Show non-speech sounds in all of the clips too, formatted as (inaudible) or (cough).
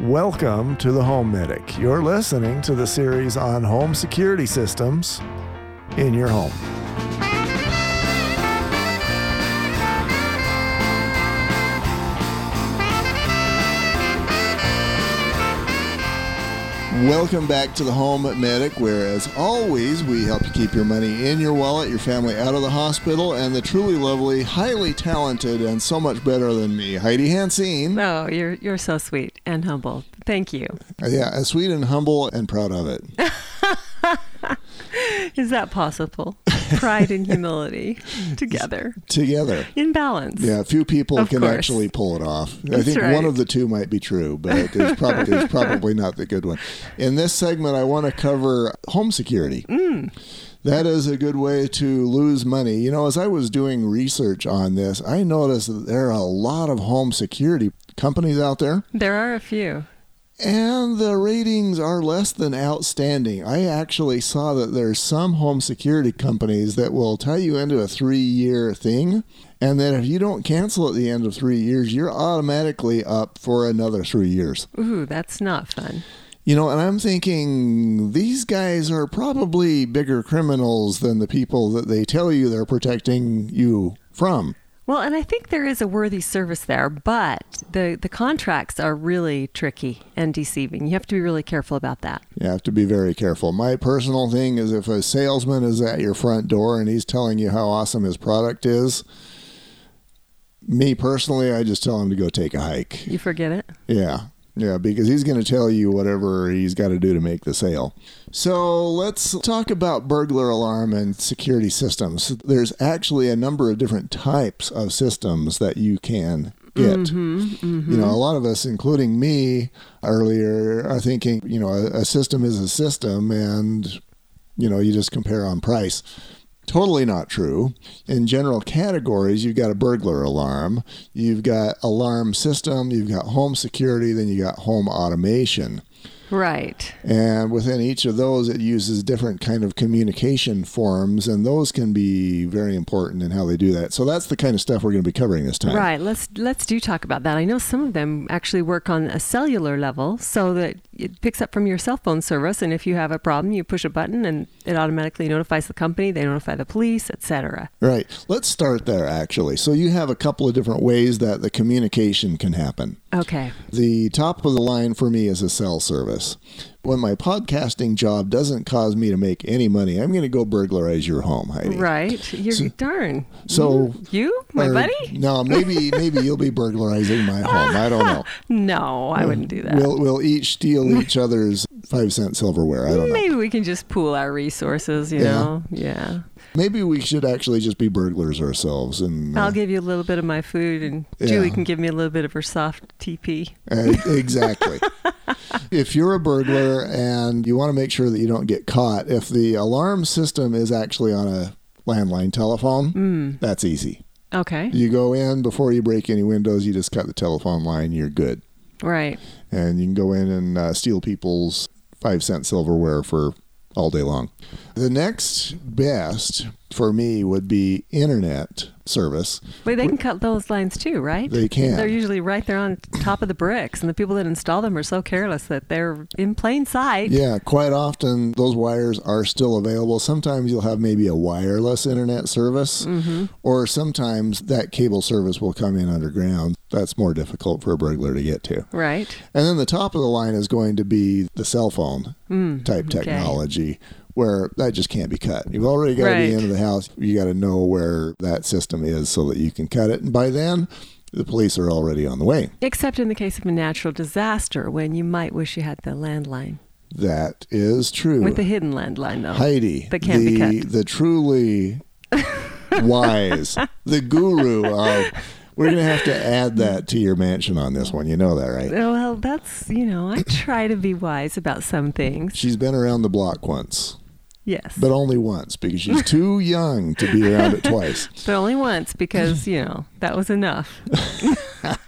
Welcome to the Home Medic. You're listening to the series on home security systems in your home. Welcome back to the Home Medic, where, as always, we help you keep your money in your wallet, your family out of the hospital, and the truly lovely, highly talented, and so much better than me, Heidi Hansine. Oh, you're you're so sweet and humble. Thank you. Yeah, sweet and humble and proud of it. (laughs) Is that possible? Pride and humility (laughs) together. Together. In balance. Yeah, few people Of can course. actually pull it off. I think right. one of the two might be true, but it's (laughs) probably, it's probably not the good one. In this segment, I want to cover home security. Mm. That is a good way to lose money. You know, as I was doing research on this, I noticed that there are a lot of home security companies out there. There are a few. And the ratings are less than outstanding. I actually saw that there's some home security companies that will tie you into a three year thing. And that if you don't cancel at the end of three years, you're automatically up for another three years. Ooh, that's not fun. You know, and I'm thinking these guys are probably bigger criminals than the people that they tell you they're protecting you from. Well, and I think there is a worthy service there, but the the contracts are really tricky and deceiving. You have to be really careful about that. You have to be very careful. My personal thing is if a salesman is at your front door and he's telling you how awesome his product is, me personally, I just tell him to go take a hike. You forget it. Yeah. Yeah, because he's going to tell you whatever he's got to do to make the sale. So let's talk about burglar alarm and security systems. There's actually a number of different types of systems that you can get. Mm-hmm, mm-hmm. You know, a lot of us, including me earlier, are thinking, you know, a, a system is a system and, you know, you just compare on price. Totally not true. In general categories, you've got a burglar alarm, you've got alarm system, you've got home security, then you got home automation. Right. And within each of those, it uses different kind of communication forms, and those can be very important in how they do that. So that's the kind of stuff we're going to be covering this time. Right. Let's let's do talk about that. I know some of them actually work on a cellular level so that it picks up from your cell phone service and if you have a problem, you push a button and it automatically notifies the company, they notify the police, etc. Right. Let's start there, actually. So you have a couple of different ways that the communication can happen. Okay. The top of the line for me is a cell service. When my podcasting job doesn't cause me to make any money, I'm going to go burglarize your home, Heidi. Right. You're So- darn. so- you, my Or- buddy? No, maybe maybe you'll be burglarizing my home. I don't know. (laughs) No, I wouldn't do that. We'll we'll each steal (laughs) each other's five cent silverware. I don't know. Maybe we can just pool our resources, you Yeah. know? Yeah. Maybe we should actually just be burglars ourselves and uh, I'll give you a little bit of my food and Julie can give me a little bit of her soft TP. Uh, exactly. (laughs) if you're a burglar and you want to make sure that you don't get caught, if the alarm system is actually on a landline telephone, Mm. that's easy. Okay. You go in before you break any windows, you just cut the telephone line, you're good. Right. And you can go in and uh, steal people's five cent silverware for all day long. The next best for me would be internet service. But they can cut those lines too, right? They can. They're usually right there on top of the bricks, and the people that install them are so careless that they're in plain sight. Yeah, quite often those wires are still available. Sometimes you'll have maybe a wireless internet service, mm-hmm. or sometimes that cable service will come in underground. That's more difficult for a burglar to get to. Right. And then the top of the line is going to be the cell phone mm, type okay. technology. Where that just can't be cut. You've already got to be Right. into the house. You got to know where that system is so that you can cut it. And by then, the police are already on the way. Except in the case of a natural disaster when you might wish you had the landline. That is true. With the hidden landline, though. Heidi, That can't the, be cut. the truly (laughs) wise, the guru of. We're going to have to add that to your mansion on this one. You know that, right? Well, that's, you know, I try to be wise about some things. She's been around the block once, Yes. but only once because she's (laughs) too young to be around it twice. But only once because, you know, that was enough. (laughs)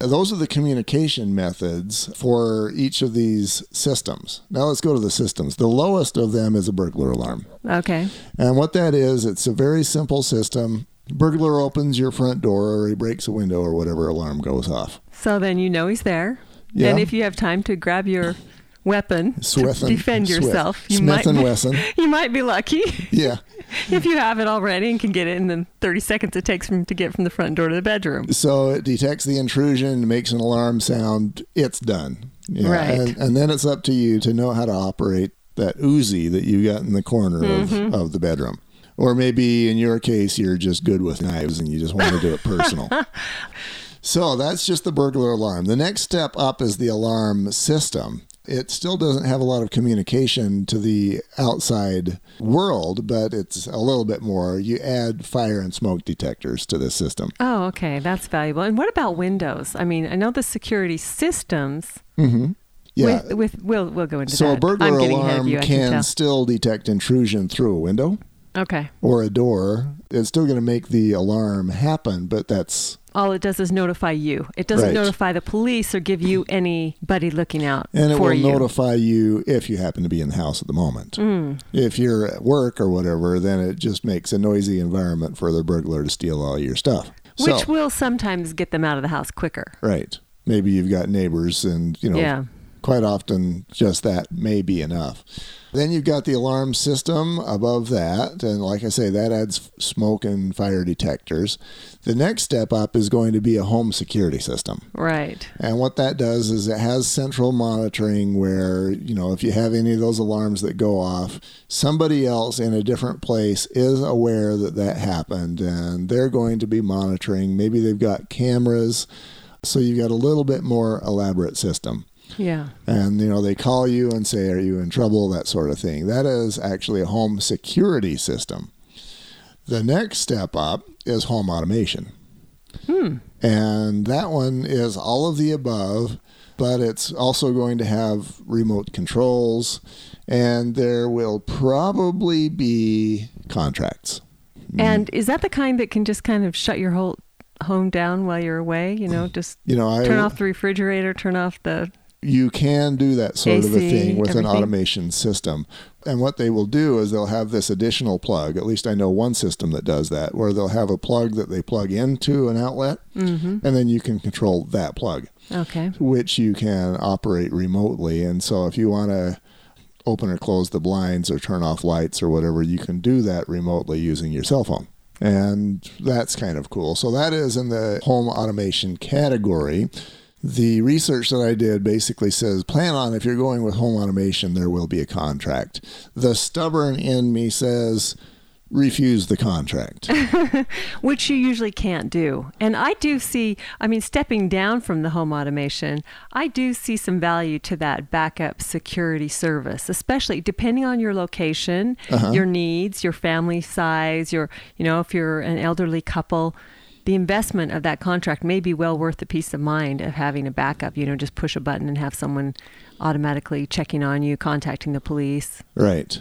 Those are the communication methods for each of these systems. Now let's go to the systems. The lowest of them is a burglar alarm. Okay. And what that is, it's a very simple system. Burglar opens your front door or he breaks a window or whatever alarm goes off. So then you know he's there. Yeah. And if you have time to grab your weapon Swith to defend yourself, you Smith might and Wesson. (laughs) you might be lucky Yeah. (laughs) if you have it already and can get it in the 30 seconds it takes from to get from the front door to the bedroom. So it detects the intrusion, makes an alarm sound, it's done. Yeah. Right. And, and then it's up to you to know how to operate that Uzi that you got in the corner Mm-hmm. of, of the bedroom. Or maybe in your case, you're just good with knives and you just want to do it personal. (laughs) so that's just the burglar alarm. The next step up is the alarm system. It still doesn't have a lot of communication to the outside world, but it's a little bit more. You add fire and smoke detectors to this system. Oh, okay. That's valuable. And what about Windows? I mean, I know the security systems Mm-hmm. Yeah. with, with we'll we'll go into So that. a burglar I'm getting ahead of alarm can, can still detect intrusion through a window. Okay. or a door. It's still going to make the alarm happen, but that's All it does is notify you. It doesn't Right. notify the police or give you anybody looking out and it for will you. notify you if you happen to be in the house at the moment. Mm. If you're at work or whatever, then it just makes a noisy environment for the burglar to steal all your stuff. Which so, will sometimes get them out of the house quicker. right. Maybe you've got neighbors and, you know, Yeah. Quite often just that may be enough. Then you've got the alarm system above that. And like I say, that adds smoke and fire detectors. The next step up is going to be a home security system. Right. And what that does is it has central monitoring where, you know, if you have any of those alarms that go off, somebody else in a different place is aware that that happened and they're going to be monitoring. Maybe they've got cameras. So you've got a little bit more elaborate system Yeah. and you know they call you and say are you in trouble that sort of thing that is actually a home security system the next step up is home automation hmm. and that one is all of the above but it's also going to have remote controls and there will probably be contracts hmm. And is that the kind that can just kind of shut your whole home down while you're away? You know, mm. just you know I, turn off the refrigerator, turn off the. You can do that sort of a thing with an automation system. And what they will do is they'll have this additional plug. At least I know one system that does that, where they'll have a plug that they plug into an outlet, Mm-hmm. and then you can control that plug, Okay. which you can operate remotely. And so if you want to open or close the blinds or turn off lights or whatever, you can do that remotely using your cell phone. And that's kind of cool. So that is in the home automation category. The research that I did basically says plan on if you're going with home automation, there will be a contract. The stubborn in me says refuse the contract. (laughs) Which you usually can't do. And I do see, I mean, stepping down from the home automation, I do see some value to that backup security service, especially depending on your location, Uh-huh. your needs, your family size, your, you know, if you're an elderly couple. The investment of that contract may be well worth the peace of mind of having a backup. You know, just push a button and have someone automatically checking on you, contacting the police. Right.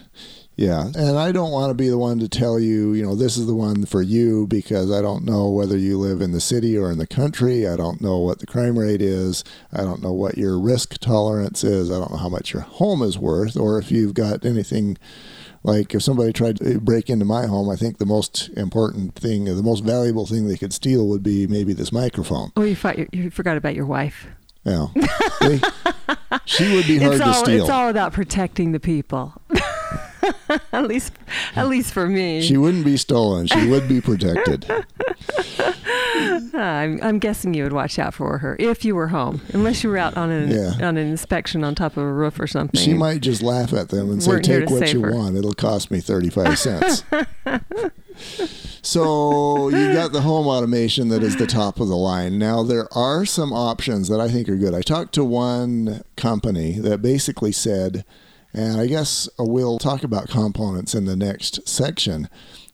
Yeah. And I don't want to be the one to tell you, you know, this is the one for you because I don't know whether you live in the city or in the country. I don't know what the crime rate is. I don't know what your risk tolerance is. I don't know how much your home is worth or if you've got anything like if somebody tried to break into my home, I think the most important thing, the most valuable thing they could steal would be maybe this microphone. Oh, you, fi- you forgot about your wife. Yeah. They- she would be (laughs) hard it's to all steal. it's all about protecting the people. (laughs) (laughs) at least at least for me. she wouldn't be stolen. She would be protected. (laughs) I'm, I'm guessing you would watch out for her if you were home, unless you were out on an Yeah. on an inspection on top of a roof or something. She might just laugh at them and say, "Take what you her." want. It'll cost me thirty-five cents." (laughs) so you got the home automation that is the top of the line. Now there are some options that I think are good. I talked to one company that basically said, and I guess we'll talk about components in the next section.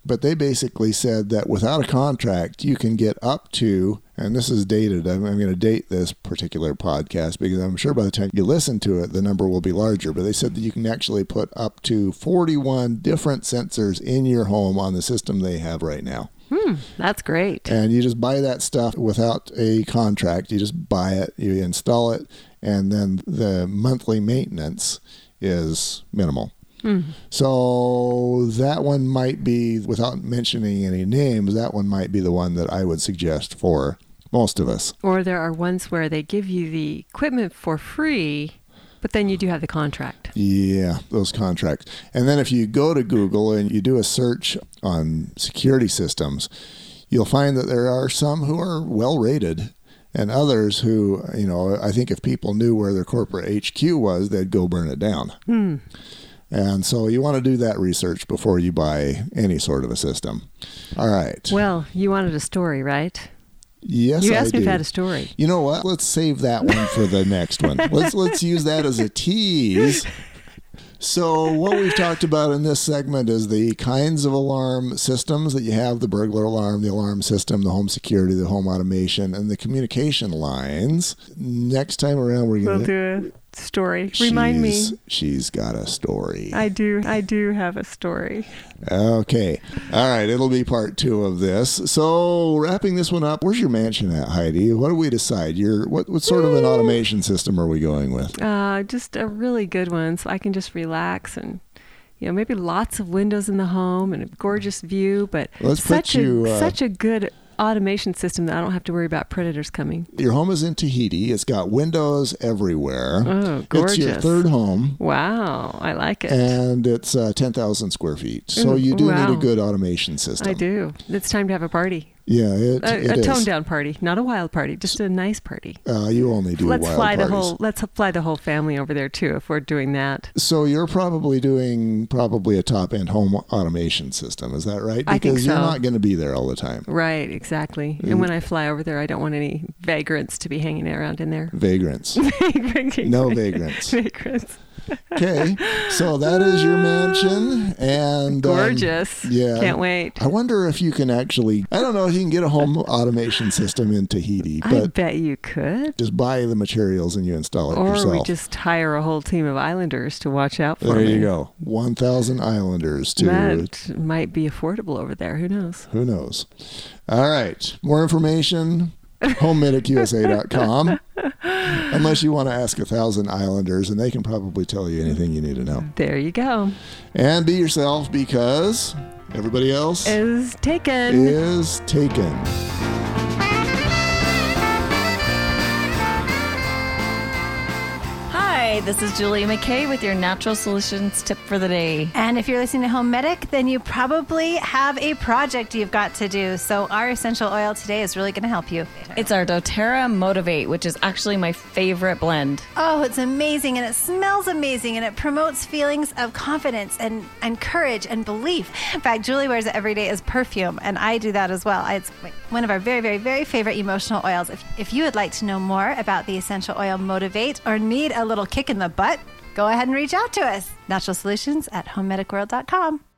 But they basically said that without a contract, you can get up to, and this is dated. I'm, I'm going to date this particular podcast because I'm sure by the time you listen to it, the number will be larger. But they said that you can actually put up to 41 different sensors in your home on the system they have right now. Hmm, that's great. And you just buy that stuff without a contract. You just buy it, you install it, and then the monthly maintenance is minimal. So that one might be, without mentioning any names, that one might be the one that I would suggest for most of us. Or there are ones where they give you the equipment for free, but then you do have the contract. Yeah, those contracts. And then if you go to Google and you do a search on security systems, you'll find that there are some who are well rated and others who, you know, I think if people knew where their corporate HQ was, they'd go burn it down. Hmm. And so you want to do that research before you buy any sort of a system. All right. Well, you wanted a story, right? Yes, you I asked do. me if I had a story. You know what? Let's save that one for the next one. (laughs) Let's let's use that as a tease. So what we've talked about in this segment is the kinds of alarm systems that you have: the burglar alarm, the alarm system, the home security, the home automation, and the communication lines. Next time around, we're do a story. Remind me. She's- She's got a story. I do. I do have a story. Okay. All right. It'll be part two of this. So wrapping this one up, where's your mansion at, Heidi? What do we decide? Your what what sort of an automation system are we going with? Uh, just a really good one, so I can just relax and. You know, maybe lots of windows in the home and a gorgeous view, but Let's put such you, a uh, such a good automation system that I don't have to worry about predators coming. Your home is in Tahiti. It's got windows everywhere. Oh, gorgeous! It's your third home. Wow, I like it. And it's uh, 10,000 square feet. So you do need a good automation system. I do. It's time to have a party. Yeah, it, A, it a toned down party, not a wild party, just a nice party. Uh, you only do let's fly the whole let's fly the whole family over there too if we're doing that. So you're probably doing probably a top end home automation system. Is that right? I think Because you're not going to be there all the time. Right, exactly. Mm. And when I fly over there, I don't want any vagrants to be hanging around in there. Vagrants. (laughs) No vagrants. (laughs) vagrants. Okay, so that is your mansion, and um, Gorgeous. yeah. Can't wait. I wonder if you can actually. I don't know if you can get a home automation system in Tahiti, I but bet you could. just buy the materials and you install it Or yourself. we just hire a whole team of islanders to watch out for there me. you go. One thousand islanders to. That might be affordable over there. Who knows? Who knows? All right. More information. HomeMedicUSA.com. Unless you want to ask a thousand islanders, and they can probably tell you anything you need to know. There you go. And be yourself because everybody else Is taken. is taken. This is Julie McKay with your Natural Solutions tip for the day. And if you're listening to Home Medic, then you probably have a project you've got to do. So our essential oil today is really going to help you. It's our doTERRA Motivate, which is actually my favorite blend. Oh, it's amazing and it smells amazing and it promotes feelings of confidence and, and courage and belief. In fact, Julie wears it every day as perfume, and I do that as well. It's one of our very, very, very favorite emotional oils. If, if you would like to know more about the essential oil Motivate or need a little kick in the butt, go ahead and reach out to us. Natural Solutions at homemedicworld.com.